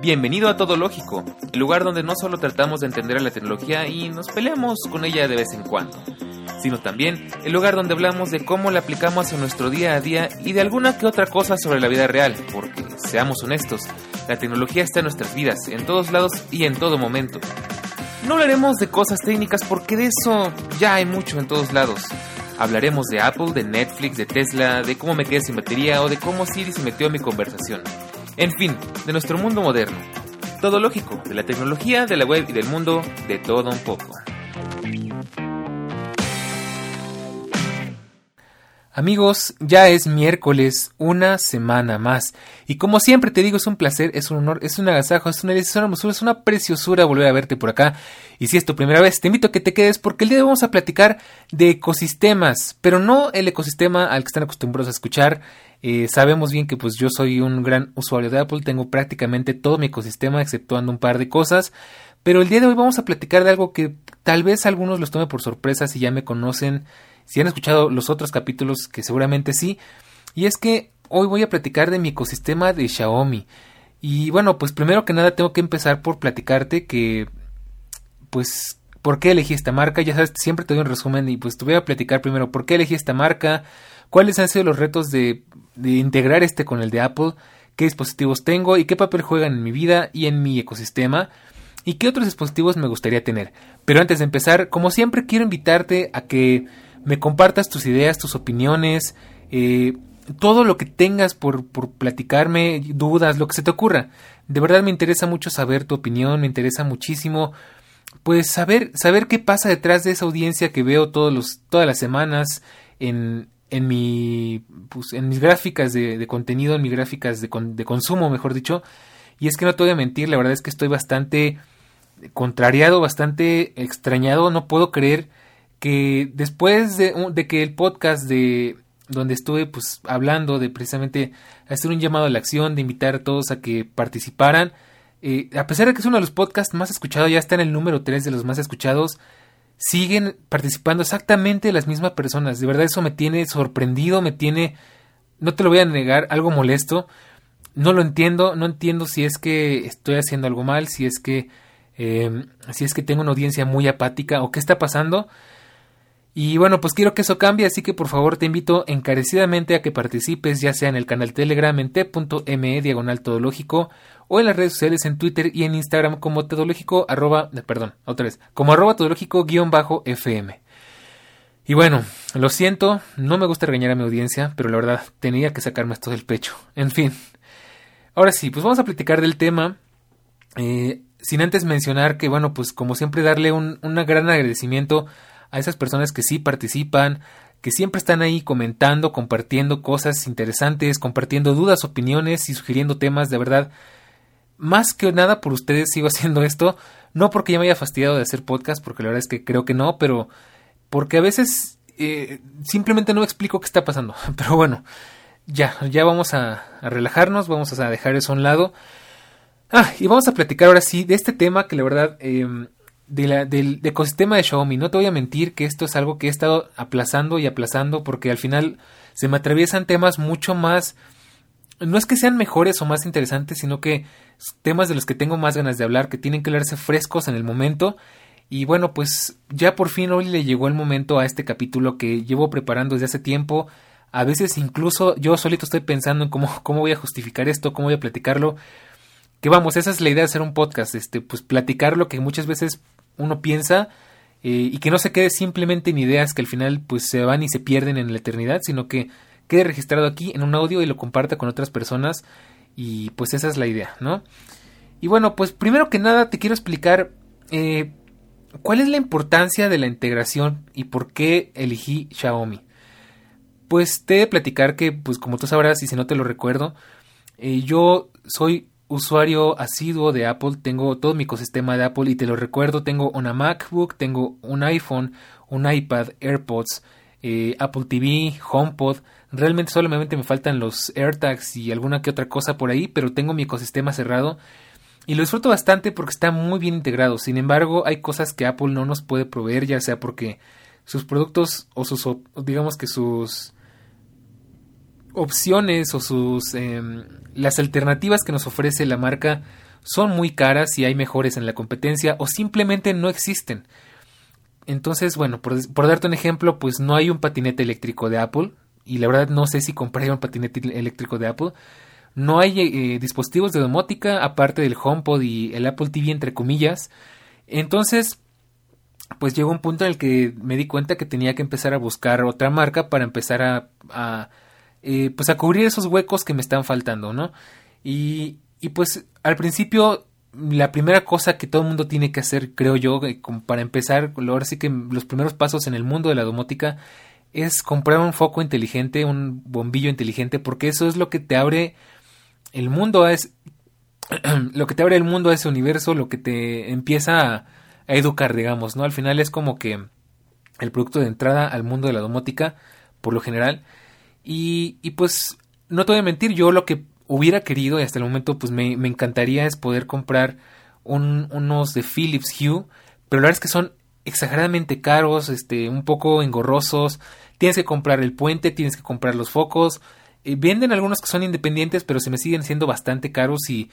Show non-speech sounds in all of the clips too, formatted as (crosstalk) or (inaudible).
Bienvenido a Todo Lógico, el lugar donde no solo tratamos de entender a la tecnología y nos peleamos con ella de vez en cuando, sino también el lugar donde hablamos de cómo la aplicamos en nuestro día a día y de alguna que otra cosa sobre la vida real, porque, seamos honestos, la tecnología está en nuestras vidas, en todos lados y en todo momento. No hablaremos de cosas técnicas porque de eso ya hay mucho en todos lados. Hablaremos de Apple, de Netflix, de Tesla, de cómo me quedé sin batería o de cómo Siri se metió en mi conversación. En fin, de nuestro mundo moderno. Todo lógico, de la tecnología, de la web y del mundo, de todo un poco. Amigos, ya es miércoles, una semana más. Y como siempre te digo, es un placer, es un honor, es un agasajo, es una, es una hermosura, es una preciosura volver a verte por acá. Y si es tu primera vez, te invito a que te quedes porque el día de hoy vamos a platicar de ecosistemas, pero no el ecosistema al que están acostumbrados a escuchar. Eh, sabemos bien que pues yo soy un gran usuario de Apple, tengo prácticamente todo mi ecosistema exceptuando un par de cosas. Pero el día de hoy vamos a platicar de algo que tal vez algunos los tome por sorpresa si ya me conocen si han escuchado los otros capítulos, que seguramente sí, y es que hoy voy a platicar de mi ecosistema de Xiaomi. Y bueno, pues primero que nada tengo que empezar por platicarte que, pues, ¿por qué elegí esta marca? Ya sabes, siempre te doy un resumen y pues te voy a platicar primero por qué elegí esta marca, cuáles han sido los retos de, de integrar este con el de Apple, qué dispositivos tengo y qué papel juegan en mi vida y en mi ecosistema y qué otros dispositivos me gustaría tener. Pero antes de empezar, como siempre quiero invitarte a que me compartas tus ideas, tus opiniones, eh, todo lo que tengas por, por platicarme, dudas, lo que se te ocurra. De verdad me interesa mucho saber tu opinión, me interesa muchísimo pues saber, saber qué pasa detrás de esa audiencia que veo todos los, todas las semanas en, en, mi, pues, en mis gráficas de, de, contenido, en mis gráficas de, de consumo, mejor dicho. Y es que no te voy a mentir, la verdad es que estoy bastante contrariado, bastante extrañado, no puedo creer que después de, que el podcast de donde estuve pues hablando de precisamente hacer un llamado a la acción, de invitar a todos a que participaran, eh, a pesar de que es uno de los podcasts más escuchados, ya está en el número 3 de los más escuchados, siguen participando exactamente las mismas personas. De verdad eso me tiene sorprendido, me tiene, no te lo voy a negar, algo molesto. No lo entiendo, no entiendo si es que estoy haciendo algo mal, si es que eh, si es que tengo una audiencia muy apática o qué está pasando. Y bueno, pues quiero que eso cambie, así que por favor te invito encarecidamente a que participes, ya sea en el canal Telegram en t.me diagonal todológico o en las redes sociales en Twitter y en Instagram como todológico arroba, perdón, otra vez, como arroba todológico guion bajo FM. Y bueno, lo siento, no me gusta regañar a mi audiencia, pero la verdad tenía que sacarme esto del pecho. En fin. Ahora sí, pues vamos a platicar del tema. Eh, sin antes mencionar que, bueno, pues como siempre darle un, un gran agradecimiento a esas personas que sí participan, que siempre están ahí comentando, compartiendo cosas interesantes, compartiendo dudas, opiniones y sugiriendo temas, de verdad. Más que nada por ustedes sigo (laughs) haciendo esto, no porque ya me haya fastidiado de hacer podcast, porque la verdad es que creo que no, pero porque a veces eh, simplemente no explico qué está pasando. (laughs) Pero bueno, ya, ya vamos a, relajarnos, vamos a dejar eso a un lado. Ah, y vamos a platicar ahora sí de este tema que la verdad eh, de la, del ecosistema de Xiaomi. No te voy a mentir que esto es algo que he estado aplazando y aplazando porque al final se me atraviesan temas mucho más... No es que sean mejores o más interesantes, sino que temas de los que tengo más ganas de hablar, que tienen que hablarse frescos en el momento. Y bueno, pues ya por fin hoy le llegó el momento a este capítulo que llevo preparando desde hace tiempo. A veces incluso yo solito estoy pensando en cómo, cómo voy a justificar esto, cómo voy a platicarlo. Que vamos, esa es la idea de hacer un podcast, este, pues platicar lo que muchas veces uno piensa eh, y que no se quede simplemente en ideas que al final pues se van y se pierden en la eternidad, sino que quede registrado aquí en un audio y lo comparta con otras personas y pues esa es la idea, ¿no? Y bueno, pues primero que nada te quiero explicar eh, cuál es la importancia de la integración y por qué elegí Xiaomi. Pues te he de platicar que, pues como tú sabrás y si no te lo recuerdo, eh, yo soy usuario asiduo de Apple, tengo todo mi ecosistema de Apple y te lo recuerdo, tengo una MacBook, tengo un iPhone, un iPad, AirPods, eh, Apple TV, HomePod, realmente solamente me faltan los AirTags y alguna que otra cosa por ahí, pero tengo mi ecosistema cerrado y lo disfruto bastante porque está muy bien integrado. Sin embargo, hay cosas que Apple no nos puede proveer, ya sea porque sus productos o sus digamos que sus opciones o sus em, las alternativas que nos ofrece la marca son muy caras y hay mejores en la competencia o simplemente no existen. Entonces, bueno, por, darte un ejemplo, pues no hay un patinete eléctrico de Apple y la verdad no sé si compraría un patinete eléctrico de Apple. No hay eh, dispositivos de domótica aparte del HomePod y el Apple TV entre comillas. Entonces, pues llegó un punto en el que me di cuenta que tenía que empezar a buscar otra marca para empezar a, eh, pues a cubrir esos huecos que me están faltando, ¿no? Y, y pues al principio la primera cosa que todo el mundo tiene que hacer, creo yo, eh, para empezar, ahora sí que los primeros pasos en el mundo de la domótica es comprar un foco inteligente, un bombillo inteligente, porque eso es lo que te abre el mundo, es (clears throat) lo que te abre el mundo a ese universo, lo que te empieza a, educar, digamos, ¿no? Al final es como que el producto de entrada al mundo de la domótica, por lo general. Y, pues, no te voy a mentir, yo lo que hubiera querido y hasta el momento pues me, encantaría es poder comprar unos de Philips Hue, pero la verdad es que son exageradamente caros, este, un poco engorrosos, tienes que comprar el puente, tienes que comprar los focos, eh, venden algunos que son independientes, pero se me siguen siendo bastante caros y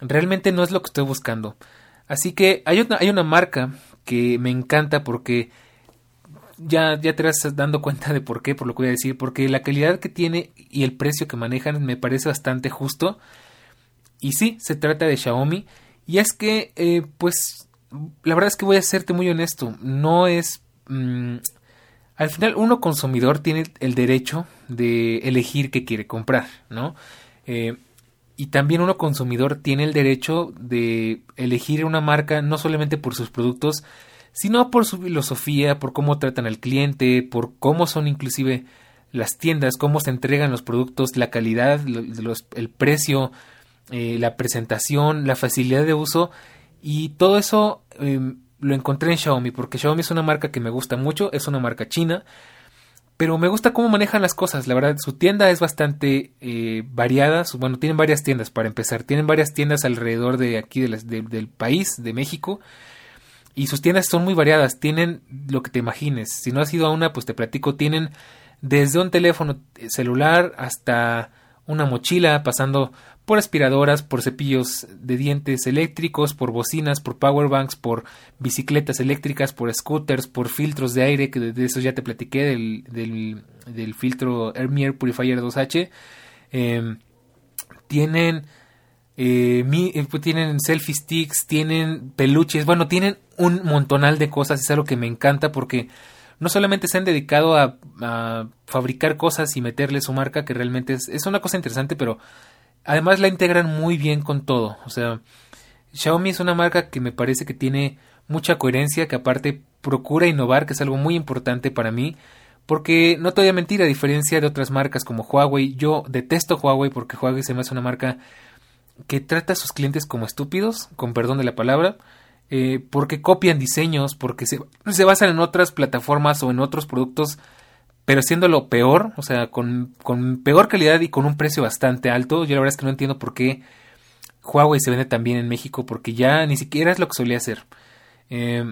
realmente no es lo que estoy buscando. Así que hay una, hay una marca que me encanta porque ya, ya te estás dando cuenta de por qué, por lo que voy a decir, porque la calidad que tiene y el precio que manejan me parece bastante justo. Y sí, se trata de Xiaomi. Y es que, eh, pues, la verdad es que voy a serte muy honesto, no es... Mm, al final uno consumidor tiene el derecho de elegir qué quiere comprar, ¿no? Eh, y también uno consumidor tiene el derecho de elegir una marca no solamente por sus productos, sino por su filosofía, por cómo tratan al cliente, por cómo son inclusive las tiendas, cómo se entregan los productos, la calidad, el precio, eh, la presentación, la facilidad de uso. Y todo eso em, lo encontré en Xiaomi porque Xiaomi es una marca que me gusta mucho, es una marca china, pero me gusta cómo manejan las cosas, la verdad su tienda es bastante eh, variada, bueno, tienen varias tiendas para empezar, tienen varias tiendas alrededor de aquí del país, de México, y sus tiendas son muy variadas, tienen lo que te imagines. Si no has ido a una, pues te platico, tienen desde un teléfono celular hasta una mochila, pasando por aspiradoras, por cepillos de dientes eléctricos, por bocinas, por powerbanks, por bicicletas eléctricas, por scooters, por filtros de aire, que de eso ya te platiqué, del, del, filtro Air Purifier 2H. Em, tienen eh, eh, pues tienen selfie sticks, tienen peluches, bueno, tienen un montonal de cosas, es algo que me encanta porque no solamente se han dedicado a, fabricar cosas y meterle su marca, que realmente es, es, una cosa interesante, pero además la integran muy bien con todo. O sea, Xiaomi es una marca que me parece que tiene mucha coherencia, que aparte procura innovar, que es algo muy importante para mí. Porque no te voy a mentir, a diferencia de otras marcas como Huawei, yo detesto Huawei porque Huawei se me hace una marca que trata a sus clientes como estúpidos, con perdón de la palabra, eh, porque copian diseños, porque se, se, basan en otras plataformas o en otros productos, pero lo peor, o sea, con, con, peor calidad y con un precio bastante alto. Yo la verdad es que no entiendo por qué Huawei se vende tan bien en México, porque ya ni siquiera es lo que solía hacer. Eh,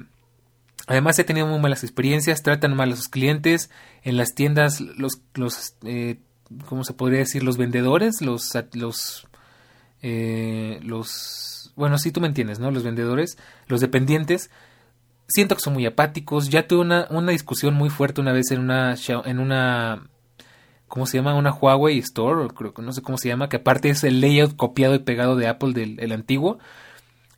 además he tenido muy malas experiencias, tratan mal a sus clientes, en las tiendas los, los eh, ¿cómo se podría decir? Los vendedores, los, los eh, los, bueno, sí tú me entiendes, ¿no? Los vendedores, los dependientes, siento que son muy apáticos. Ya tuve una, una discusión muy fuerte una vez en una, en una, ¿cómo se llama? Una Huawei Store, creo que no sé cómo se llama, que aparte es el layout copiado y pegado de Apple del el antiguo.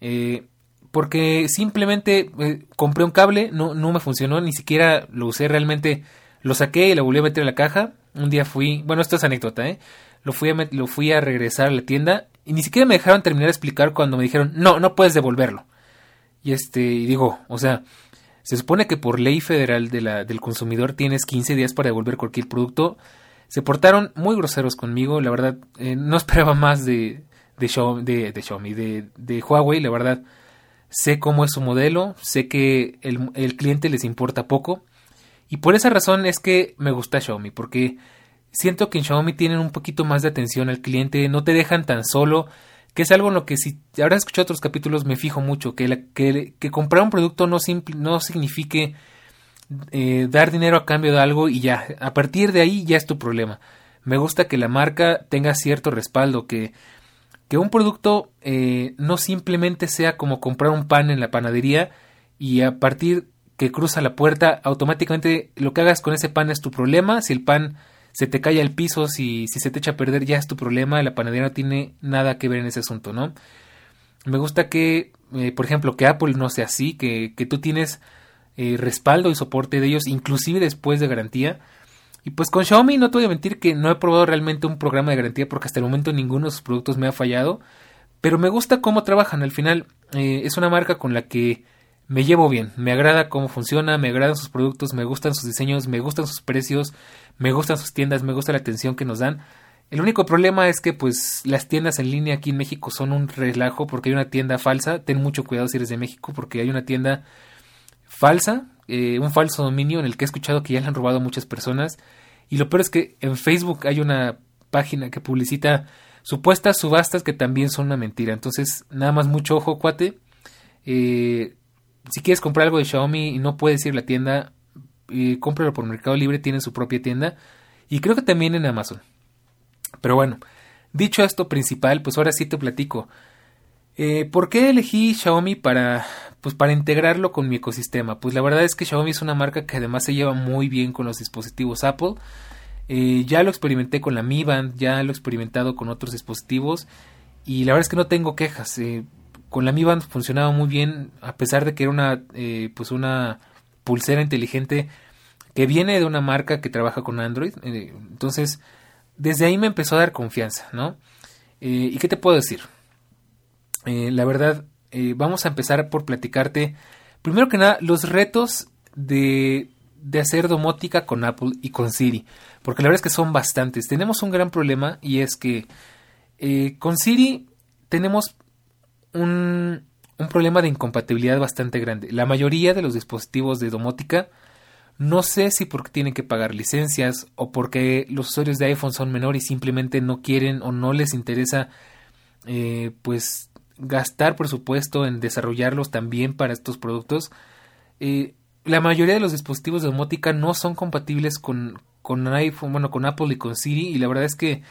Eh, porque simplemente eh, compré un cable, no, no me funcionó, ni siquiera lo usé realmente, lo saqué y lo volví a meter en la caja. Un día fui, bueno, esto es anécdota, ¿eh? Lo fui lo fui a regresar a la tienda y ni siquiera me dejaron terminar de explicar cuando me dijeron, no, no puedes devolverlo. Y este, y digo, o sea, se supone que por ley federal del consumidor tienes 15 días para devolver cualquier producto. Se portaron muy groseros conmigo, la verdad, eh, no (laughs) esperaba más de, de, Xiaomi, de, de, Xiaomi de, de, Huawei, la verdad. Sé cómo es su modelo, sé que el, el cliente les importa poco. Y por esa razón es que me gusta Xiaomi, porque siento que en Xiaomi tienen un poquito más de atención al cliente, no te dejan tan solo, que es algo en lo que si habrás escuchado otros capítulos me fijo mucho, que, que, comprar un producto no, no signifique eh, dar dinero a cambio de algo y ya, a partir de ahí ya es tu problema. Me gusta que la marca tenga cierto respaldo, que, que un producto eh, no simplemente sea como comprar un pan en la panadería y a partir que cruza la puerta, automáticamente lo que hagas con ese pan es tu problema. Si el pan se te cae al piso, si, si se te echa a perder, ya es tu problema. La panadería no tiene nada que ver en ese asunto, ¿no? Me gusta que, eh, por ejemplo, que Apple no sea así, que, que tú tienes eh, respaldo y soporte de ellos, inclusive después de garantía. Y pues con Xiaomi no te voy a mentir que no he probado realmente un programa de garantía porque hasta el momento ninguno de sus productos me ha fallado. Pero me gusta cómo trabajan. Al final eh, es una marca con la que me llevo bien. Me agrada cómo funciona, me agradan sus productos, me gustan sus diseños, me gustan sus precios, me gustan sus tiendas, me gusta la atención que nos dan. El único problema es que pues las tiendas en línea aquí en México son un relajo porque hay una tienda falsa. Ten mucho cuidado si eres de México porque hay una tienda falsa, eh, un falso dominio en el que he escuchado que ya le han robado a muchas personas. Y lo peor es que en Facebook hay una página que publicita supuestas subastas que también son una mentira. Entonces, nada más mucho ojo, cuate. Eh, si quieres comprar algo de Xiaomi y no puedes ir a la tienda, eh, cómpralo por Mercado Libre, tiene su propia tienda. Y creo que también en Amazon. Pero bueno, dicho esto principal, pues ahora sí te platico. Eh, ¿Por qué elegí Xiaomi para, pues para integrarlo con mi ecosistema? Pues la verdad es que Xiaomi es una marca que además se lleva muy bien con los dispositivos Apple. Eh, ya lo experimenté con la Mi Band, ya lo he experimentado con otros dispositivos y la verdad es que no tengo quejas. Con la Mi Band funcionaba muy bien a pesar de que era una, pues una pulsera inteligente que viene de una marca que trabaja con Android. entonces, desde ahí me empezó a dar confianza, ¿no? ¿Y qué te puedo decir? Eh, la verdad, eh, vamos a empezar por platicarte, primero que nada, los retos de, de hacer domótica con Apple y con Siri, porque la verdad es que son bastantes. Tenemos un gran problema y es que eh, con Siri tenemos un, un problema de incompatibilidad bastante grande. La mayoría de los dispositivos de domótica no sé si porque tienen que pagar licencias o porque los usuarios de iPhone son menores y simplemente no quieren o no les interesa pues gastar presupuesto en desarrollarlos también para estos productos. Eh, la mayoría de los dispositivos de domótica no son compatibles con, con iPhone, bueno, con Apple y con Siri, y la verdad es que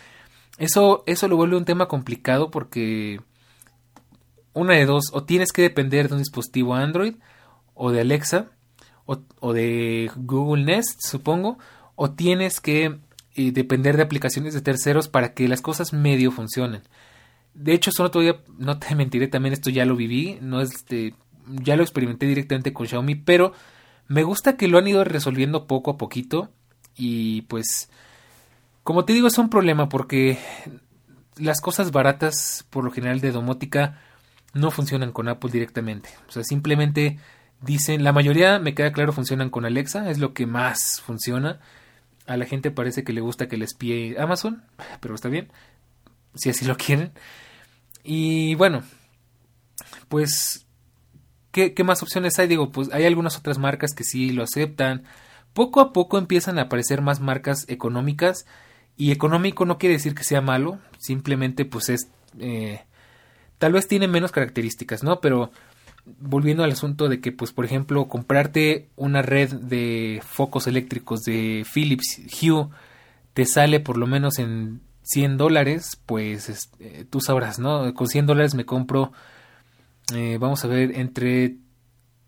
eso, eso lo vuelve un tema complicado porque una de dos, o tienes que depender de un dispositivo Android, o de Alexa, o, de Google Nest, supongo, o tienes que eh, depender de aplicaciones de terceros para que las cosas medio funcionen. De hecho, solo todavía, (laughs) no te mentiré, también esto ya lo viví, no este, ya lo experimenté directamente con Xiaomi, pero me gusta que lo han ido resolviendo poco a poquito y pues, como te digo, es un problema porque las cosas baratas, por lo general de domótica, no funcionan con Apple directamente. O sea, simplemente dicen, la mayoría, me queda claro, funcionan con Alexa, es lo que más funciona. A la gente parece que le gusta que le espíe Amazon, pero está bien, si así lo (laughs) quieren. Y bueno, pues, ¿qué, más opciones hay? Digo, pues hay algunas otras marcas que sí lo aceptan. Poco a poco empiezan a aparecer más marcas económicas. Y económico no quiere decir que sea malo, simplemente pues es... Eh, tal vez tiene menos características, ¿no? Pero volviendo al asunto de que, pues, por ejemplo, comprarte una red de focos eléctricos de Philips Hue te sale por lo menos en 100 dólares, pues eh, tú sabrás, ¿no? Con 100 dólares me compro, eh, vamos a ver, entre,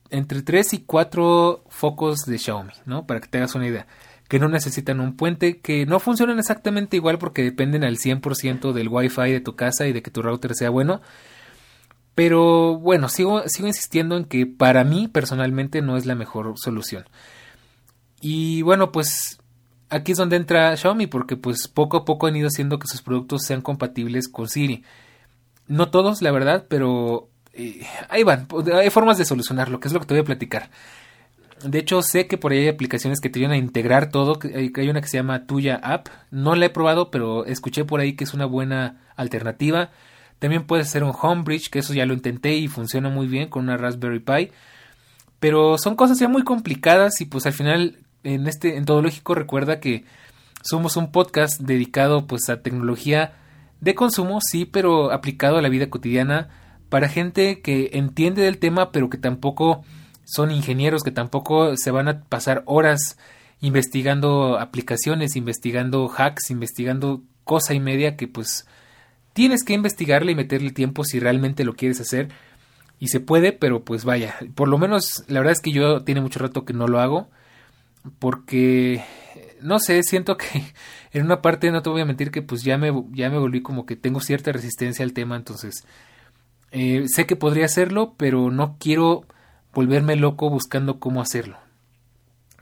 entre 3 y 4 focos de Xiaomi, ¿no? Para que te hagas una idea. Que no necesitan un puente, que no funcionan exactamente igual porque dependen al 100% del Wi-Fi de tu casa y de que tu router sea bueno. Pero bueno, sigo, sigo insistiendo en que para mí personalmente no es la mejor solución. Y bueno, pues aquí es donde entra Xiaomi porque pues poco a poco han ido haciendo que sus productos sean compatibles con Siri. No todos, la verdad, pero eh, ahí van. Hay formas de solucionarlo, que es lo que te voy a platicar. De hecho, sé que por ahí hay aplicaciones que te vienen a integrar todo. Hay una que se llama Tuya App. No la he probado, pero escuché por ahí que es una buena alternativa. También puedes hacer un Homebridge, que eso ya lo intenté y funciona muy bien con una Raspberry Pi. Pero son cosas ya muy complicadas y pues al final en este en todo lógico recuerda que somos un podcast dedicado pues a tecnología de consumo, sí, pero aplicado a la vida cotidiana para gente que entiende del tema, pero que tampoco son ingenieros, que tampoco se van a pasar horas investigando aplicaciones, investigando hacks, investigando cosa y media que pues tienes que investigarle y meterle tiempo si realmente lo quieres hacer. Y se puede, pero pues vaya, por lo menos la verdad es que yo tiene mucho rato que no lo hago. Porque, no sé, siento que (laughs) en una parte, no te voy a mentir, que pues ya me, ya me volví como que tengo cierta resistencia al tema. Entonces, eh, sé que podría hacerlo, pero no quiero volverme loco buscando cómo hacerlo.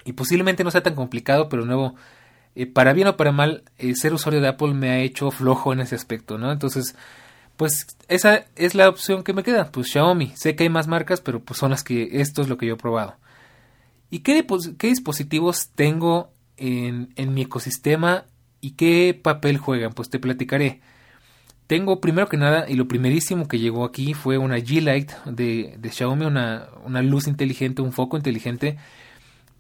Y posiblemente no sea tan complicado, pero nuevo, eh, para bien o para mal, eh, ser usuario de Apple me ha hecho flojo en ese aspecto, ¿no? Entonces, pues esa es la opción que me queda, pues Xiaomi. Sé que hay más marcas, pero pues son las que esto es lo que yo he probado. ¿Y qué, dispositivos tengo en, en, mi ecosistema y qué papel juegan? Pues te platicaré. Tengo primero que nada, y lo primerísimo que llegó aquí fue una G-Lite de, de, Xiaomi, una, una luz inteligente, un foco inteligente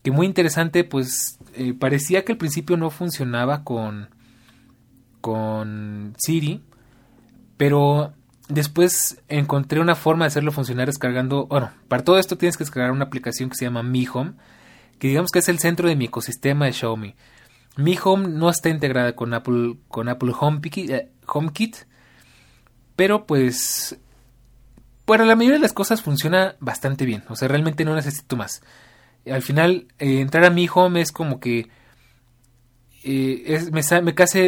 que muy interesante, pues eh, parecía que al principio no funcionaba con, con Siri, pero después encontré una forma de hacerlo funcionar descargando, bueno, para todo esto tienes que descargar una aplicación que se llama Mi Home, que digamos que es el centro de mi ecosistema de Xiaomi. Mi Home no está integrada con Apple, con Apple HomeKit, eh, HomeKit pero pues para la mayoría de las cosas funciona bastante bien, o sea, realmente no necesito más. Al final eh, entrar a mi home es como que eh, me,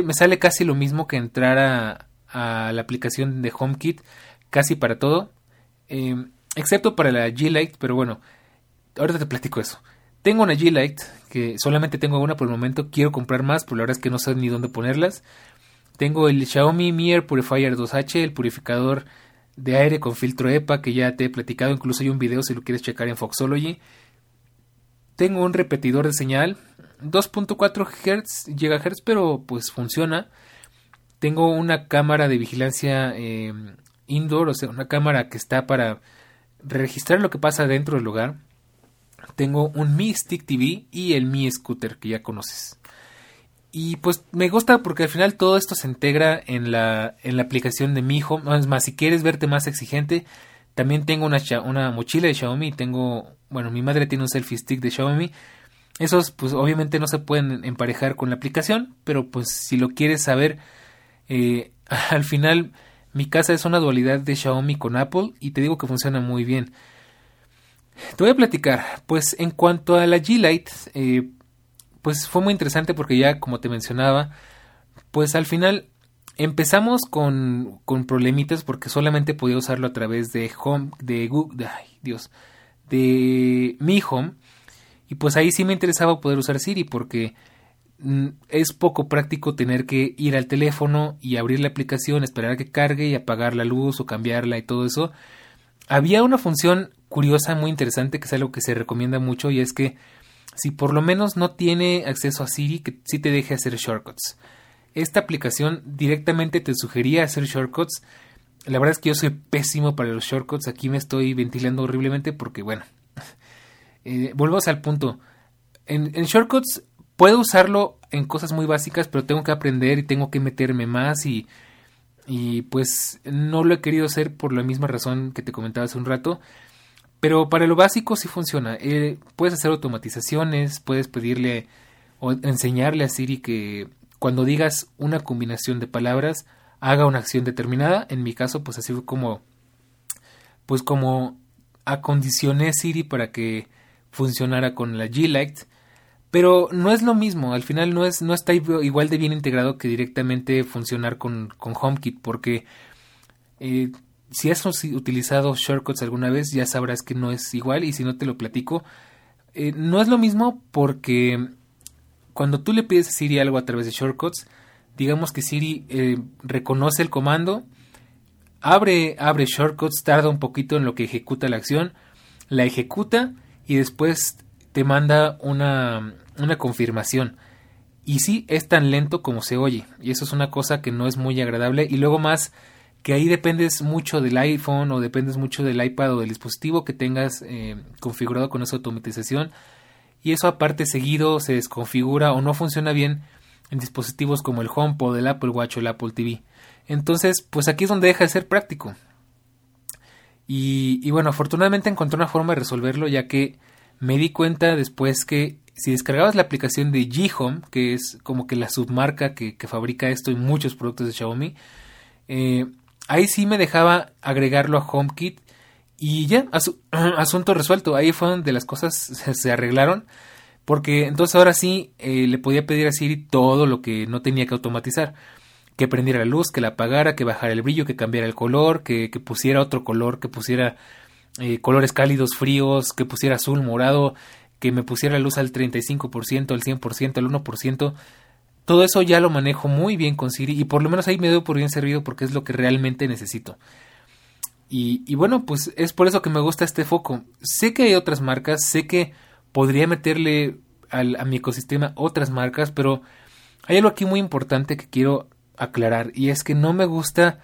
me, sale casi lo mismo que entrar a, a la aplicación de HomeKit casi para todo. Em, excepto para la G-Lite pero bueno ahorita te platico eso. Tengo una G-Lite que solamente tengo una por el momento quiero comprar más pero la verdad es que no sé ni dónde ponerlas tengo el Xiaomi Mi Air Purifier 2H el purificador de aire con filtro EPA que ya te he platicado incluso hay un video si lo quieres checar en Foxology tengo un repetidor de señal 2.4 Hz, GHz, pero pues funciona. Tengo una cámara de vigilancia eh, indoor, o sea, una cámara que está para registrar lo que pasa dentro del hogar. Tengo un Mi Stick TV y el Mi Scooter que ya conoces. Y pues me gusta porque al final todo esto se integra en la, en la aplicación de Mi Home. Es más, si quieres verte más exigente, también tengo una, una mochila de Xiaomi. Tengo, bueno, mi madre tiene un selfie stick de Xiaomi. Esos, pues obviamente no se pueden emparejar con la aplicación, pero pues si lo quieres saber, eh, (laughs) al final mi casa es una dualidad de Xiaomi con Apple y te digo que funciona muy bien. Te voy a platicar, pues en cuanto a la G-Lite, eh, pues fue muy interesante porque ya como te mencionaba, pues al final Empezamos con, con problemitas porque solamente podía usarlo a través de Home, de Google, ay, Dios, de Mi Home. Y pues ahí sí me interesaba poder usar Siri porque mm, es poco práctico tener que ir al teléfono y abrir la aplicación, esperar a que cargue y apagar la luz o cambiarla y todo eso. Había una función curiosa, muy interesante, que es algo que se recomienda mucho y es que si por lo menos no tiene acceso a Siri, que sí te deje hacer shortcuts esta aplicación directamente te sugería hacer shortcuts. La verdad es que yo soy pésimo para los shortcuts. Aquí me estoy ventilando horriblemente porque, bueno, (laughs) eh, al punto. En, shortcuts puedo usarlo en cosas muy básicas, pero tengo que aprender y tengo que meterme más y, y pues no lo he querido hacer por la misma razón que te comentaba hace un rato. Pero para lo básico sí funciona. Eh, puedes hacer automatizaciones, puedes pedirle o enseñarle a Siri que cuando digas una combinación de palabras, haga una acción determinada. En mi caso, pues así fue como, pues como acondicioné Siri para que funcionara con la G-Lite. Pero no es lo mismo, al final no, es, no está igual de bien integrado que directamente funcionar con, con HomeKit, porque eh, si has utilizado shortcuts alguna vez ya sabrás que no es igual y si no te lo platico, eh, no es lo mismo porque cuando tú le pides a Siri algo a través de shortcuts, digamos que Siri eh, reconoce el comando, abre, abre shortcuts, tarda un poquito en lo que ejecuta la acción, la ejecuta y después te manda una, una confirmación. Y sí, es tan lento como se oye. Y eso es una cosa que no es muy agradable. Y luego más que ahí dependes mucho del iPhone o dependes mucho del iPad o del dispositivo que tengas eh, configurado con esa automatización y eso aparte seguido se desconfigura o no funciona bien en dispositivos como el HomePod, el Apple Watch o el Apple TV. Entonces, pues aquí es donde deja de ser práctico. Y, bueno, afortunadamente encontré una forma de resolverlo ya que me di cuenta después que si descargabas la aplicación de G-Home, que es como que la submarca que, fabrica esto y muchos productos de Xiaomi, eh, ahí sí me dejaba agregarlo a HomeKit y ya, (clears throat) asunto resuelto. Ahí fue donde las cosas se, arreglaron. Porque entonces ahora sí eh, le podía pedir a Siri todo lo que no tenía que automatizar. Que prendiera la luz, que la apagara, que bajara el brillo, que cambiara el color, que, pusiera otro color, que pusiera eh, colores cálidos, fríos, que pusiera azul, morado, que me pusiera la luz al 35%, al 100%, al 1%. Todo eso ya lo manejo muy bien con Siri y por lo menos ahí me doy por bien servido porque es lo que realmente necesito. Y, bueno, pues es por eso que me gusta este foco. Sé que hay otras marcas, sé que podría meterle al, a mi ecosistema otras marcas, pero hay algo aquí muy importante que quiero aclarar y es que no me gusta,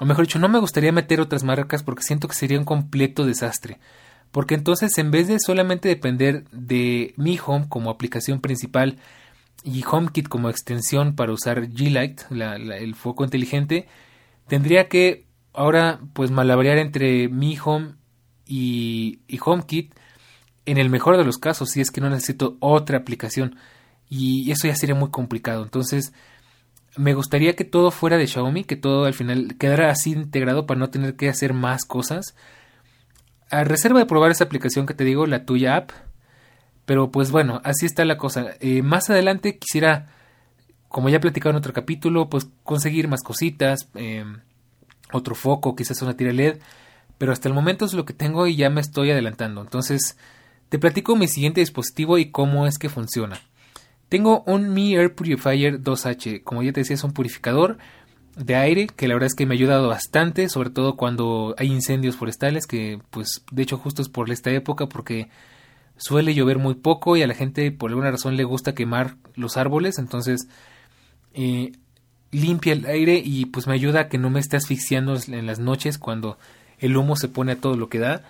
o mejor dicho, no me gustaría meter otras marcas porque siento que sería un completo desastre. Porque entonces en vez de solamente depender de mi Home como aplicación principal y HomeKit como extensión para usar G-Light, el foco inteligente, tendría que ahora pues malabrear entre mi home y, y HomeKit en el mejor de los casos si es que no necesito otra aplicación. Y eso ya sería muy complicado. Entonces me gustaría que todo fuera de Xiaomi que todo al final quedara así integrado para no tener que hacer más cosas. A reserva de probar esa aplicación que te digo la tuya app pero pues bueno así está la cosa eh, más adelante quisiera como ya he platicado en otro capítulo pues conseguir más cositas eh, otro foco, quizás una tira LED, pero hasta el momento es lo que tengo y ya me estoy adelantando. Entonces, te platico mi siguiente dispositivo y cómo es que funciona. Tengo un Mi Air Purifier 2H, como ya te decía, es un purificador de aire que la verdad es que me ha ayudado bastante, sobre todo cuando hay incendios forestales, que pues de hecho justo es por esta época porque suele llover muy poco y a la gente por alguna razón le gusta quemar los árboles, entonces eh, limpia el aire y pues me ayuda a que no me esté asfixiando en las noches cuando el humo se pone a todo lo que da.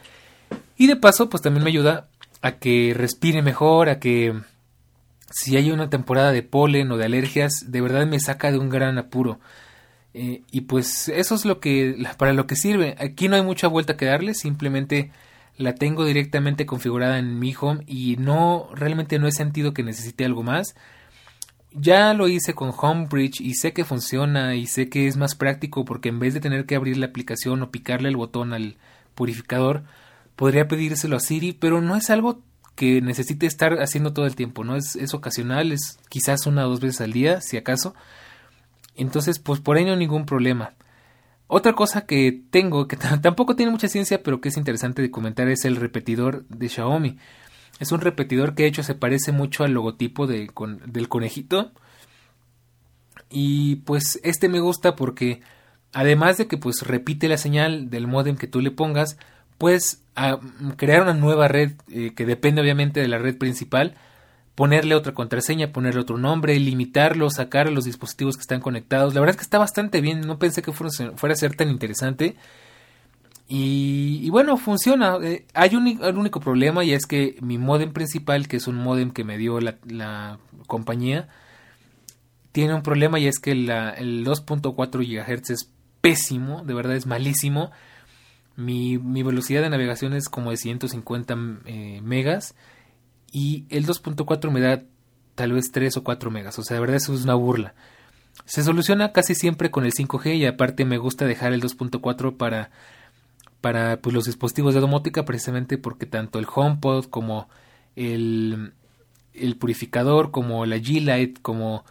Y de paso pues también me ayuda a que respire mejor, a que si hay una temporada de polen o de alergias, de verdad me saca de un gran apuro. Eh, y pues eso es lo que para lo que sirve. Aquí no hay mucha vuelta que darle, simplemente la tengo directamente configurada en mi home y no realmente no he sentido que necesite algo más. Ya lo hice con Homebridge y sé que funciona y sé que es más práctico porque en vez de tener que abrir la aplicación o picarle el botón al purificador, podría pedírselo a Siri, pero no es algo que necesite estar haciendo todo el tiempo, ¿no? Es, es ocasional, es quizás una o dos veces al día, si acaso. Entonces, pues por ahí no hay ningún problema. Otra cosa que tengo, que tampoco tiene mucha ciencia, pero que es interesante de comentar, es el repetidor de Xiaomi. Es un repetidor que de hecho se parece mucho al logotipo de, del conejito. Y pues este me gusta porque además de que pues repite la señal del modem que tú le pongas, puedes crear una nueva red eh, que depende obviamente de la red principal, ponerle otra contraseña, ponerle otro nombre, limitarlo, sacar los dispositivos que están conectados. La verdad es que está bastante bien, no pensé que fuera a ser tan interesante. Y, bueno, funciona. Eh, hay un, único problema y es que mi modem principal, que es un modem que me dio la, compañía, tiene un problema y es que el 2.4 GHz es pésimo, de verdad es malísimo. Mi, mi, velocidad de navegación es como de 150 eh, megas y el 2.4 me da tal vez 3 o 4 megas, o sea, de verdad eso es una burla. Se soluciona casi siempre con el 5G y aparte me gusta dejar el 2.4 para para pues, los dispositivos de domótica precisamente porque tanto el HomePod como el, el purificador, como la G-Lite, como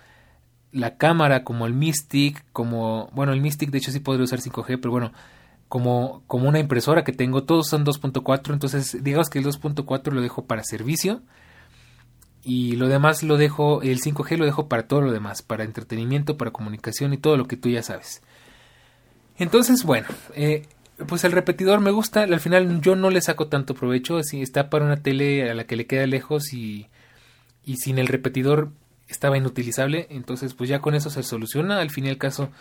la cámara, como el Mystic, como, bueno, el Mystic de hecho sí podría usar 5G, pero bueno, como, como una impresora que tengo, todos son 2.4, entonces digamos que el 2.4 lo dejo para servicio y lo demás lo dejo, el 5G lo dejo para todo lo demás, para entretenimiento, para comunicación y todo lo que tú ya sabes. Entonces, bueno, eh, pues el repetidor me gusta, al final yo no le saco tanto provecho, así está para una tele a la que le queda lejos y, y sin el repetidor estaba inutilizable, entonces pues ya con eso se soluciona, al fin y al caso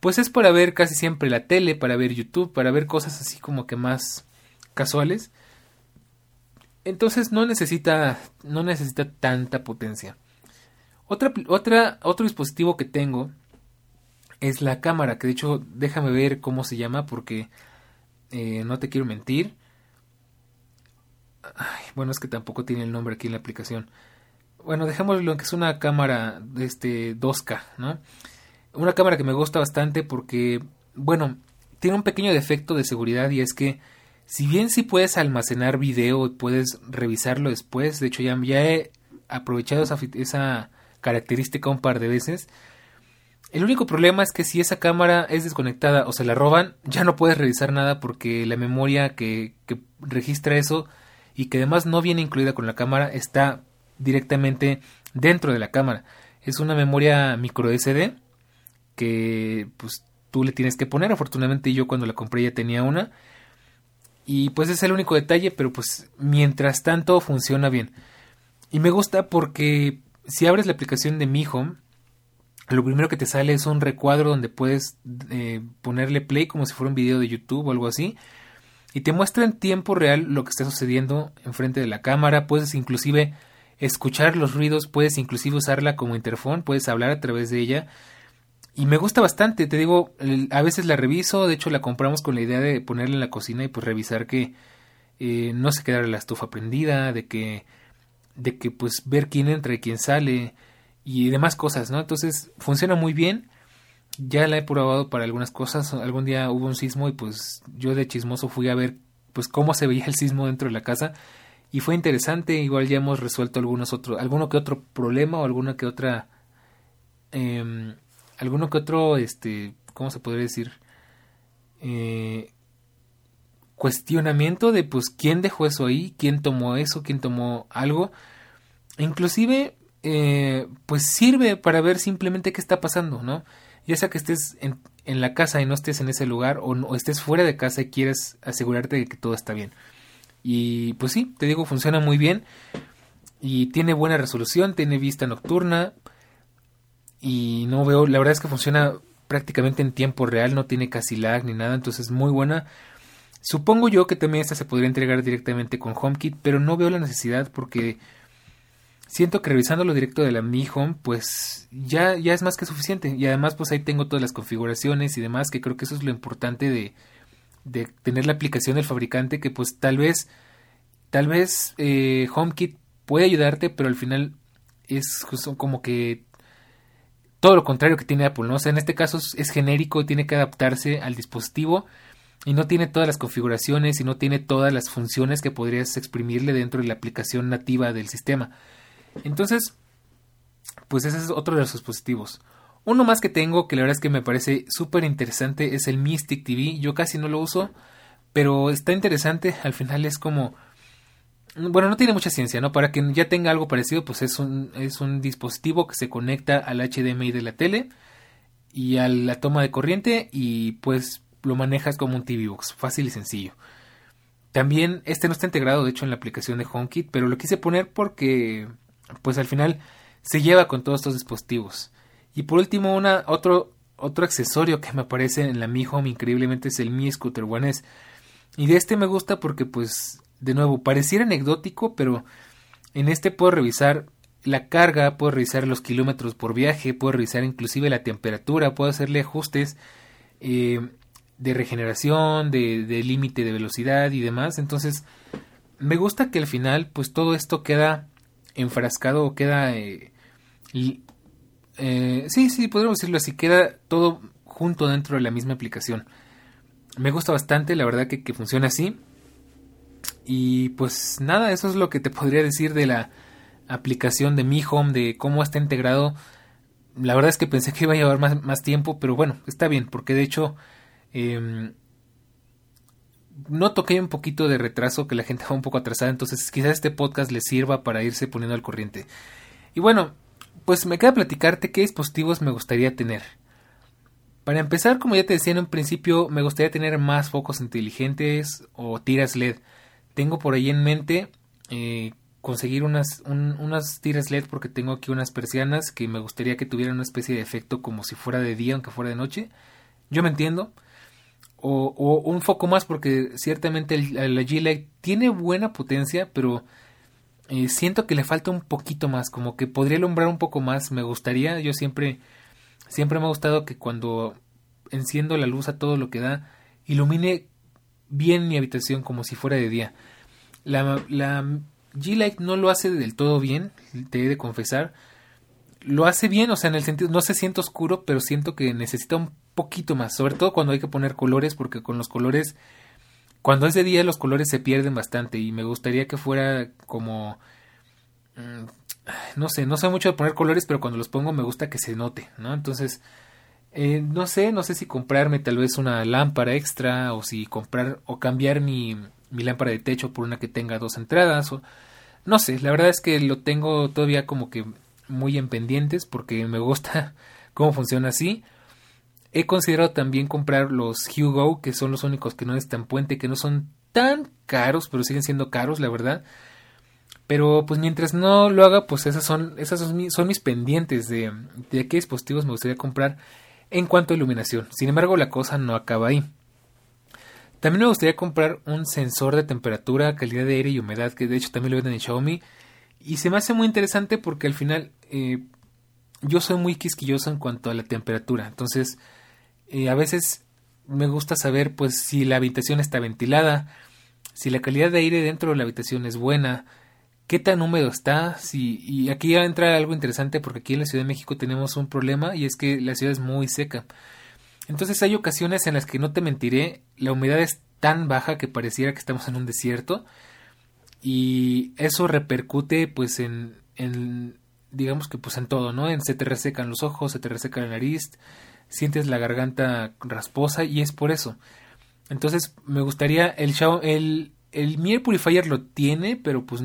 pues es para ver casi siempre la tele, para ver YouTube, para ver cosas así como que más casuales. Entonces no necesita no necesita tanta potencia. Otra, otra, otro dispositivo que tengo es la cámara, que de hecho déjame ver cómo se llama porque eh, no te quiero mentir. bueno, es que tampoco tiene el nombre aquí en la aplicación. bueno, dejémoslo que es una cámara de este 2K, ¿no? Una cámara que me gusta bastante porque, bueno, tiene un pequeño defecto de seguridad y es que si bien sí puedes almacenar video y puedes revisarlo después, de hecho ya, he aprovechado esa, esa característica un par de veces, el único problema es que si esa cámara es desconectada o se la roban, ya no puedes revisar nada porque la memoria que, que registra eso y que además no viene incluida con la cámara está directamente dentro de la cámara. Es una memoria micro SD que pues tú le tienes que poner. Afortunadamente yo cuando la compré ya tenía una. Y pues es el único detalle, pero pues mientras tanto funciona bien. Y me gusta porque si abres la aplicación de Mi Home, lo primero que te sale es un recuadro donde puedes eh, ponerle play como si fuera un video de YouTube o algo así. Y te muestra en tiempo real lo que está sucediendo enfrente de la cámara. Puedes inclusive escuchar los ruidos, puedes inclusive usarla como interfón, puedes hablar a través de ella. Y me gusta bastante, te digo, a veces la reviso, de hecho la compramos con la idea de ponerla en la cocina y pues revisar que eh, no se quedara la estufa prendida, de que, de que pues ver quién entra y quién sale y demás cosas, ¿no? Entonces funciona muy bien, ya la he probado para algunas cosas, algún día hubo un sismo y pues yo de chismoso fui a ver pues cómo se veía el sismo dentro de la casa y fue interesante, igual ya hemos resuelto algunos otros, alguno que otro problema o alguna que otra... Eh, alguno que otro, este, ¿cómo se podría decir? Eh, cuestionamiento de pues quién dejó eso ahí, quién tomó eso, quién tomó algo. Inclusive, eh, pues sirve para ver simplemente qué está pasando, ¿no? Ya sea que estés en, la casa y no estés en ese lugar o, o, estés fuera de casa y quieres asegurarte de que todo está bien. Y pues sí, te digo, funciona muy bien y tiene buena resolución, tiene vista nocturna, y no veo, la verdad es que funciona prácticamente en tiempo real, no tiene casi lag ni nada, entonces es muy buena. Supongo yo que también esta se podría entregar directamente con HomeKit, pero no veo la necesidad porque siento que revisando lo directo de la Mi Home, pues ya, ya es más que suficiente. Y además, pues ahí tengo todas las configuraciones y demás, que creo que eso es lo importante de, de tener la aplicación del fabricante, que pues tal vez, tal vez eh, HomeKit puede ayudarte, pero al final es como que todo lo contrario que tiene Apple, ¿no? O sea, en este caso es, genérico, tiene que adaptarse al dispositivo y no tiene todas las configuraciones y no tiene todas las funciones que podrías exprimirle dentro de la aplicación nativa del sistema. Entonces, pues ese es otro de los dispositivos. Uno más que tengo que la verdad es que me parece súper interesante es el Mystic TV. Yo casi no lo uso, pero está interesante. Al final es como bueno, no tiene mucha ciencia, ¿no? Para quien ya tenga algo parecido, pues es un, es un dispositivo que se conecta al HDMI de la tele y a la toma de corriente y pues lo manejas como un TV Box, fácil y sencillo. También este no está integrado, de hecho, en la aplicación de HomeKit, pero lo quise poner porque pues al final se lleva con todos estos dispositivos. Y por último, una, otro, otro accesorio que me aparece en la Mi Home increíblemente es el Mi Scooter One S. Y de este me gusta porque pues de nuevo, pareciera anecdótico, pero en este puedo revisar la carga, puedo revisar los kilómetros por viaje, puedo revisar inclusive la temperatura, puedo hacerle ajustes eh, de regeneración, de, límite de velocidad y demás. Entonces, me gusta que al final, pues todo esto queda enfrascado o queda... Eh, eh, sí, sí, podríamos decirlo así, queda todo junto dentro de la misma aplicación. Me gusta bastante, la verdad que, que funciona así. Y pues nada, eso es lo que te podría decir de la aplicación de Mi Home, de cómo está integrado. La verdad es que pensé que iba a llevar más, tiempo, pero bueno, está bien, porque de hecho noto que hay un poquito de retraso, que la gente va un poco atrasada, entonces quizás este podcast les sirva para irse poniendo al corriente. Y bueno, pues me queda platicarte qué dispositivos me gustaría tener. Para empezar, como ya te decía en un principio, me gustaría tener más focos inteligentes o tiras LED. Tengo por ahí en mente eh, conseguir unas, unas tiras LED porque tengo aquí unas persianas que me gustaría que tuvieran una especie de efecto como si fuera de día aunque fuera de noche. Yo me entiendo. O, un foco más porque ciertamente la G-Light tiene buena potencia pero eh, siento que le falta un poquito más como que podría alumbrar un poco más me gustaría yo siempre siempre me ha gustado que cuando enciendo la luz a todo lo que da ilumine bien mi habitación como si fuera de día. La, la, G-Light no lo hace del todo bien, te he de confesar. Lo hace bien, o sea, en el sentido, no se siente oscuro, pero siento que necesita un poquito más, sobre todo cuando hay que poner colores, porque con los colores, cuando es de día los colores se pierden bastante y me gustaría que fuera como... Mm, no sé, no sé mucho de poner colores, pero cuando los pongo me gusta que se note, ¿no? Entonces, eh, no sé, no sé si comprarme tal vez una lámpara extra o si comprar o cambiar mi, mi lámpara de techo por una que tenga dos entradas no sé, la verdad es que lo tengo todavía como que muy en pendientes porque me gusta (laughs) cómo funciona así. He considerado también comprar los Hugo, que son los únicos que no necesitan puente, que no son tan caros, pero siguen siendo caros, la verdad. Pero pues mientras no lo haga, pues esas son, esas son, mis, son mis pendientes de, de qué dispositivos me gustaría comprar en cuanto a iluminación. Sin embargo, la cosa no acaba ahí. También me gustaría comprar un sensor de temperatura, calidad de aire y humedad, que de hecho también lo venden en Xiaomi. Y se me hace muy interesante porque al final eh, yo soy muy quisquilloso en cuanto a la temperatura. Entonces, eh, a veces me gusta saber pues si la habitación está ventilada, si la calidad de aire dentro de la habitación es buena, qué tan húmedo está, si, y aquí ya entra algo interesante porque aquí en la Ciudad de México tenemos un problema y es que la ciudad es muy seca. Entonces hay ocasiones en las que no te mentiré, la humedad es tan baja que pareciera que estamos en un desierto y eso repercute pues en, en digamos que pues en todo, ¿no? En se te resecan los ojos, se te reseca la nariz, sientes la garganta rasposa y es por eso. Entonces me gustaría el el el Mier Purifier lo tiene, pero pues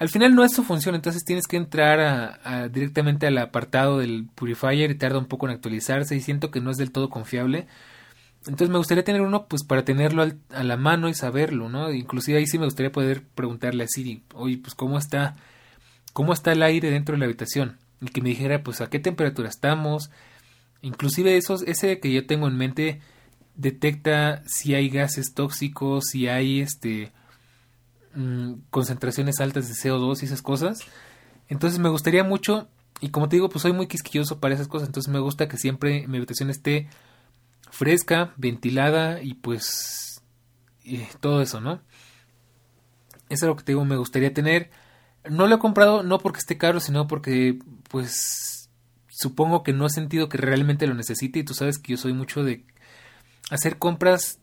al final no es su función, entonces tienes que entrar a, directamente al apartado del Purifier y tarda un poco en actualizarse y siento que no es del todo confiable. Entonces me gustaría tener uno pues para tenerlo a la mano y saberlo, ¿no? Inclusive ahí sí me gustaría poder preguntarle a Siri, oye, pues cómo está, cómo está el aire dentro de la habitación y que me dijera pues a qué temperatura estamos. Inclusive esos, ese que yo tengo en mente detecta si hay gases tóxicos, si hay este Mm, concentraciones altas de CO2 y esas cosas. Entonces me gustaría mucho, y como te digo, pues soy muy quisquilloso para esas cosas, entonces me gusta que siempre mi habitación esté fresca, ventilada y pues todo eso, ¿no? Eso es lo que te digo, me gustaría tener. No lo he comprado no porque esté caro, sino porque pues supongo que no he sentido que realmente lo necesite y tú sabes que yo soy mucho de hacer compras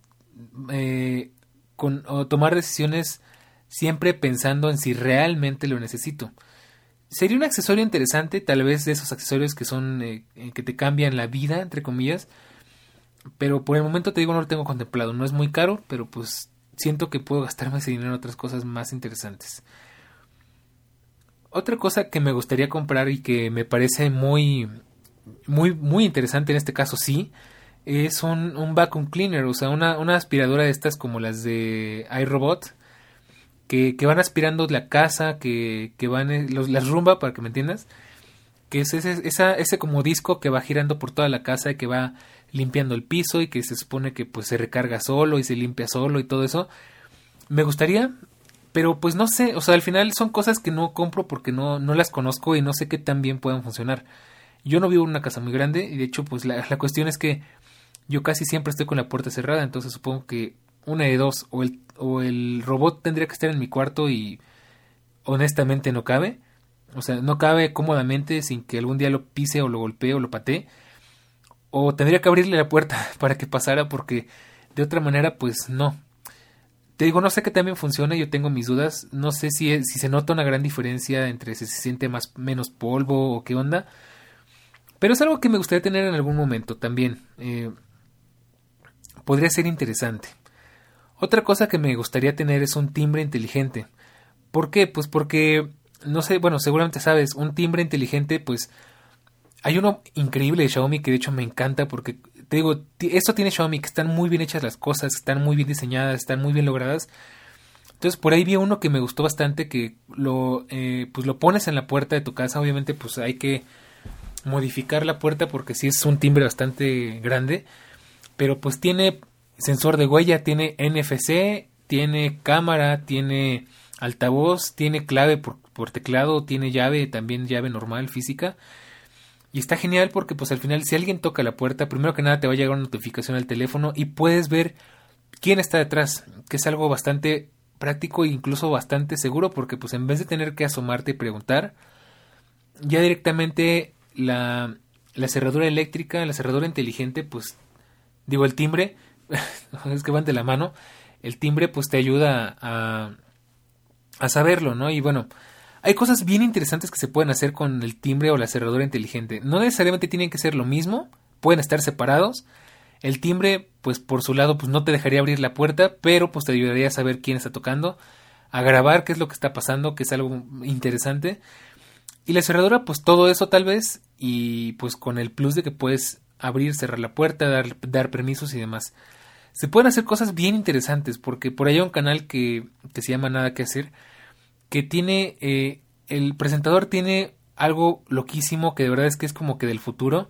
eh, con, o tomar decisiones siempre pensando en si realmente lo necesito. Sería un accesorio interesante, tal vez de esos accesorios que son eh, eh, que te cambian la vida, entre comillas. Pero por el momento te digo no lo tengo contemplado. No es muy caro, pero pues siento que puedo gastarme ese dinero en otras cosas más interesantes. Otra cosa que me gustaría comprar y que me parece muy muy muy interesante en este caso sí es un, un vacuum cleaner, o sea, una, una aspiradora de estas como las de iRobot que, van aspirando la casa, que, que van, eh, los, las rumba, para que me entiendas, que es ese, esa, ese como disco que va girando por toda la casa y que va limpiando el piso y que se supone que pues se recarga solo y se limpia solo y todo eso. Me gustaría, pero pues no sé, o sea, al final son cosas que no compro porque no, no las conozco y no sé qué tan bien puedan funcionar. Yo no vivo en una casa muy grande y de hecho pues la, la cuestión es que yo casi siempre estoy con la puerta cerrada, entonces supongo que una de dos, o el, o el robot tendría que estar en mi cuarto y honestamente no cabe. O sea, no cabe cómodamente sin que algún día lo pise o lo golpee o lo patee. O tendría que abrirle la puerta (laughs) para que pasara porque de otra manera pues no. Te digo, no sé que también funciona, yo tengo mis dudas. No sé si, si se nota una gran diferencia entre si se siente más menos polvo o qué onda. Pero es algo que me gustaría tener en algún momento también. Eh, podría ser interesante. Otra cosa que me gustaría tener es un timbre inteligente. ¿Por qué? Pues porque, no sé, bueno, seguramente sabes, un timbre inteligente, pues hay uno increíble de Xiaomi que de hecho me encanta porque, te digo, esto tiene Xiaomi, que están muy bien hechas las cosas, están muy bien diseñadas, están muy bien logradas. Entonces por ahí vi uno que me gustó bastante que lo, eh, pues lo pones en la puerta de tu casa, obviamente pues hay que modificar la puerta porque sí es un timbre bastante grande, pero pues tiene sensor de huella, tiene NFC, tiene cámara, tiene altavoz, tiene clave por, teclado, tiene llave, también llave normal, física. Y está genial porque pues al final si alguien toca la puerta, primero que nada te va a llegar una notificación al teléfono y puedes ver quién está detrás, que es algo bastante práctico e incluso bastante seguro porque pues en vez de tener que asomarte y preguntar, ya directamente la, la cerradura eléctrica, la cerradura inteligente, pues digo el timbre, (laughs) es que van de la mano, el timbre pues te ayuda a, a saberlo, ¿no? Y bueno, hay cosas bien interesantes que se pueden hacer con el timbre o la cerradura inteligente. No necesariamente tienen que ser lo mismo, pueden estar separados. El timbre, pues por su lado, pues no te dejaría abrir la puerta, pero pues te ayudaría a saber quién está tocando, a grabar qué es lo que está pasando, que es algo interesante. Y la cerradura, pues todo eso tal vez, y pues con el plus de que puedes abrir, cerrar la puerta, dar, permisos y demás. Se pueden hacer cosas bien interesantes, porque por ahí hay un canal que, que se llama Nada que hacer, que tiene, eh, el presentador tiene algo loquísimo que de verdad es que es como que del futuro.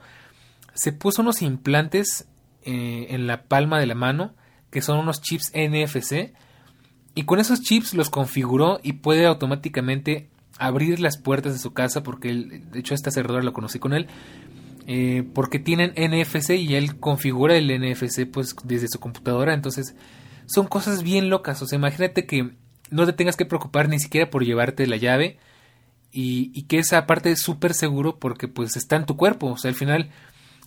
Se puso unos implantes eh, en la palma de la mano, que son unos chips NFC, y con esos chips los configuró y puede automáticamente abrir las puertas de su casa, porque él, de hecho esta cerradura lo conocí con él, eh, porque tienen NFC y él configura el NFC pues desde su computadora, entonces son cosas bien locas, o sea, imagínate que no te tengas que preocupar ni siquiera por llevarte la llave y, que esa parte es súper seguro porque pues está en tu cuerpo. O sea, al final,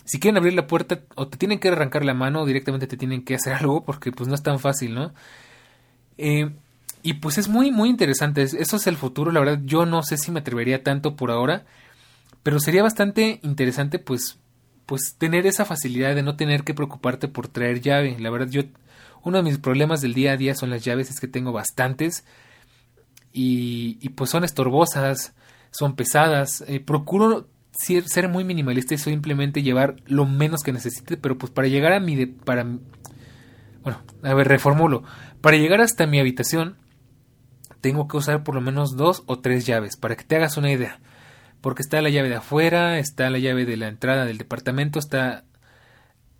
si quieren abrir la puerta o te tienen que arrancar la mano o directamente te tienen que hacer (laughs) algo porque pues no es tan fácil, ¿no? Eh, y pues es muy, muy interesante. Eso es el futuro, la verdad. Yo no sé si me atrevería tanto por ahora. Pero sería bastante interesante pues, pues tener esa facilidad de no tener que preocuparte por traer llave. La verdad yo uno de mis problemas del día a día son las llaves, es que tengo bastantes y, pues son estorbosas, son pesadas. Eh, procuro ser, muy minimalista y simplemente llevar lo menos que necesite, pero pues para llegar a mi... De, para, bueno, a ver, reformulo. Para llegar hasta mi habitación tengo que usar por lo menos dos o tres llaves, para que te hagas una idea. Porque está la llave de afuera, está la llave de la entrada del departamento, está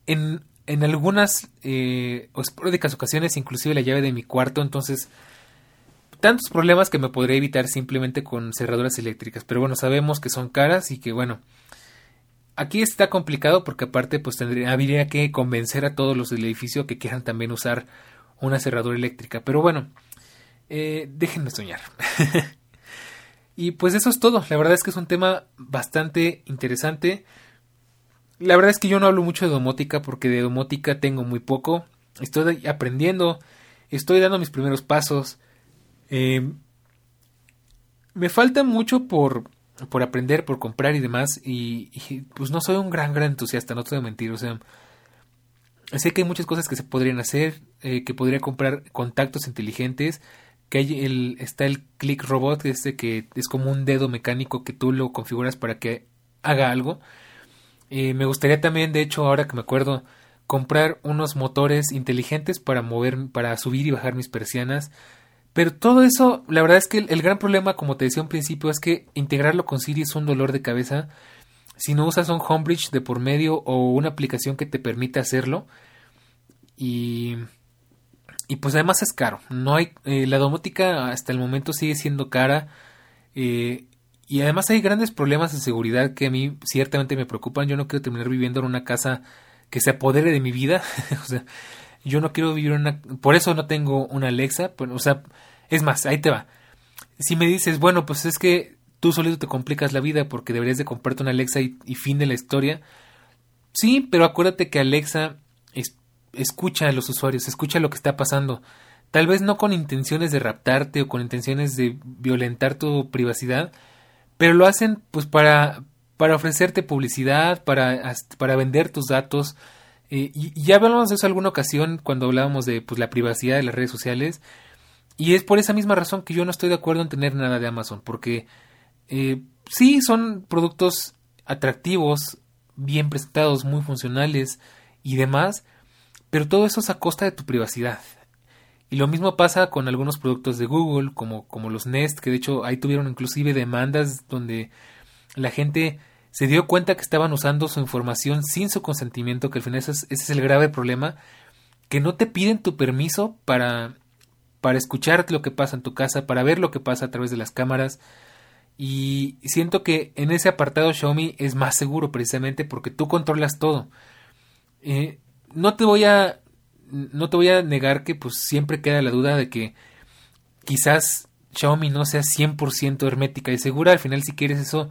en en algunas eh, esporádicas ocasiones inclusive la llave de mi cuarto, entonces tantos problemas que me podría evitar simplemente con cerraduras eléctricas, pero bueno, sabemos que son caras y que bueno, aquí está complicado porque aparte pues tendría, habría que convencer a todos los del edificio que quieran también usar una cerradura eléctrica, pero bueno, eh, déjenme soñar. (laughs) y pues eso es todo, la verdad es que es un tema bastante interesante. La verdad es que yo no hablo mucho de domótica porque de domótica tengo muy poco. Estoy aprendiendo, estoy dando mis primeros pasos. Em, me falta mucho por, por aprender, por comprar y demás. Y, pues no soy un gran, gran entusiasta, no te voy a mentir. O sea, sé que hay muchas cosas que se podrían hacer, eh, que podría comprar contactos inteligentes. Que hay el, está el click robot, este que es como un dedo mecánico que tú lo configuras para que haga algo. Eh, me gustaría también, de hecho, ahora que me acuerdo, comprar unos motores inteligentes para mover, para subir y bajar mis persianas. Pero todo eso, la verdad es que el, gran problema, como te decía un principio, es que integrarlo con Siri es un dolor de cabeza. Si no usas un homebridge de por medio o una aplicación que te permita hacerlo. Y, y pues además es caro. No hay, eh, la domótica hasta el momento sigue siendo cara. Eh, y además hay grandes problemas de seguridad que a mí ciertamente me preocupan. Yo no quiero terminar viviendo en una casa que se apodere de mi vida. (laughs) o sea, yo no quiero vivir en una... Por eso no tengo una Alexa. o sea, es más, ahí te va. Si me dices, bueno, pues es que tú solito te complicas la vida porque deberías de comprarte una Alexa y, fin de la historia. Sí, pero acuérdate que Alexa escucha a los usuarios, escucha lo que está pasando. Tal vez no con intenciones de raptarte o con intenciones de violentar tu privacidad, pero lo hacen pues para, para ofrecerte publicidad, para, para vender tus datos. Eh, y, ya hablamos de eso alguna ocasión cuando hablábamos de pues, la privacidad de las redes sociales. Y es por esa misma razón que yo no estoy de acuerdo en tener nada de Amazon, porque eh, sí son productos atractivos, bien presentados, muy funcionales y demás, pero todo eso es a costa de tu privacidad. Y lo mismo pasa con algunos productos de Google, como, como los Nest, que de hecho ahí tuvieron inclusive demandas donde la gente se dio cuenta que estaban usando su información sin su consentimiento, que al final ese es, el grave problema, que no te piden tu permiso para, para escuchar lo que pasa en tu casa, para ver lo que pasa a través de las cámaras. Y siento que en ese apartado Xiaomi es más seguro precisamente porque tú controlas todo. Eh, no te voy a no te voy a negar que pues siempre queda la duda de que quizás Xiaomi no sea 100% hermética y segura. Al final, si quieres eso,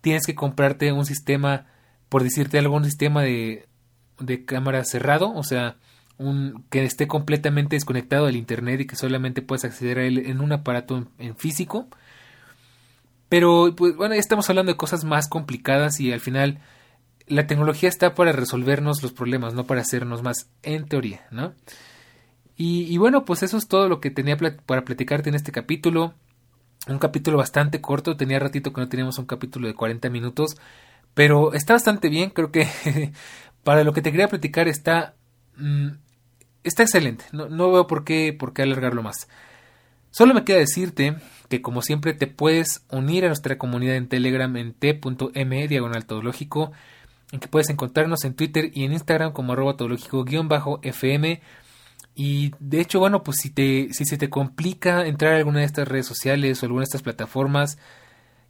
tienes que comprarte un sistema, por decirte algún sistema de, de cámara cerrado, o sea, un, que esté completamente desconectado del internet y que solamente puedas acceder a él en un aparato en, físico. Pero, pues, bueno, ya estamos hablando de cosas más complicadas y al final la tecnología está para resolvernos los problemas, no para hacernos más, en teoría, ¿no? Y, bueno, pues eso es todo lo que tenía para platicarte en este capítulo. Un capítulo bastante corto, tenía ratito que no teníamos un capítulo de 40 minutos, pero está bastante bien, creo que (laughs) para lo que te quería platicar está mm, está excelente, no, veo por qué, por qué alargarlo más. Solo me queda decirte que como siempre te puedes unir a nuestra comunidad en Telegram en t.m diagonal todológico, en que puedes encontrarnos en Twitter y en Instagram como arroba todológico-fm. Y de hecho, bueno, pues si, te, si se te complica entrar a alguna de estas redes sociales o alguna de estas plataformas,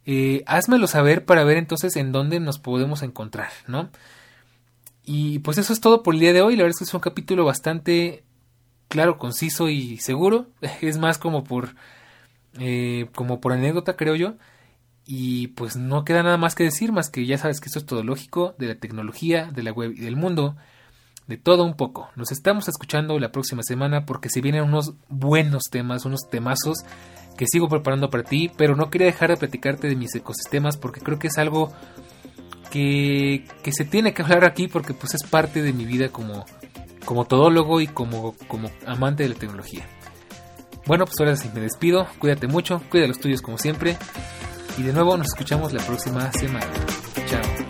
eh, házmelo saber para ver entonces en dónde nos podemos encontrar, ¿no? Y pues eso es todo por el día de hoy. La verdad es que es un capítulo bastante claro, conciso y seguro. (laughs) Es más como por eh, como por anécdota, creo yo. Y pues no queda nada más que decir, más que ya sabes que esto es todo lógico, de la tecnología, de la web y del mundo, de todo un poco. Nos estamos escuchando la próxima semana porque se vienen unos buenos temas, unos temazos que sigo preparando para ti, pero no quería dejar de platicarte de mis ecosistemas porque creo que es algo que, se tiene que hablar aquí porque pues es parte de mi vida como, como todólogo y como, como amante de la tecnología. Bueno, pues ahora sí me despido, cuídate mucho, cuida los tuyos como siempre y de nuevo nos escuchamos la próxima semana. Chao.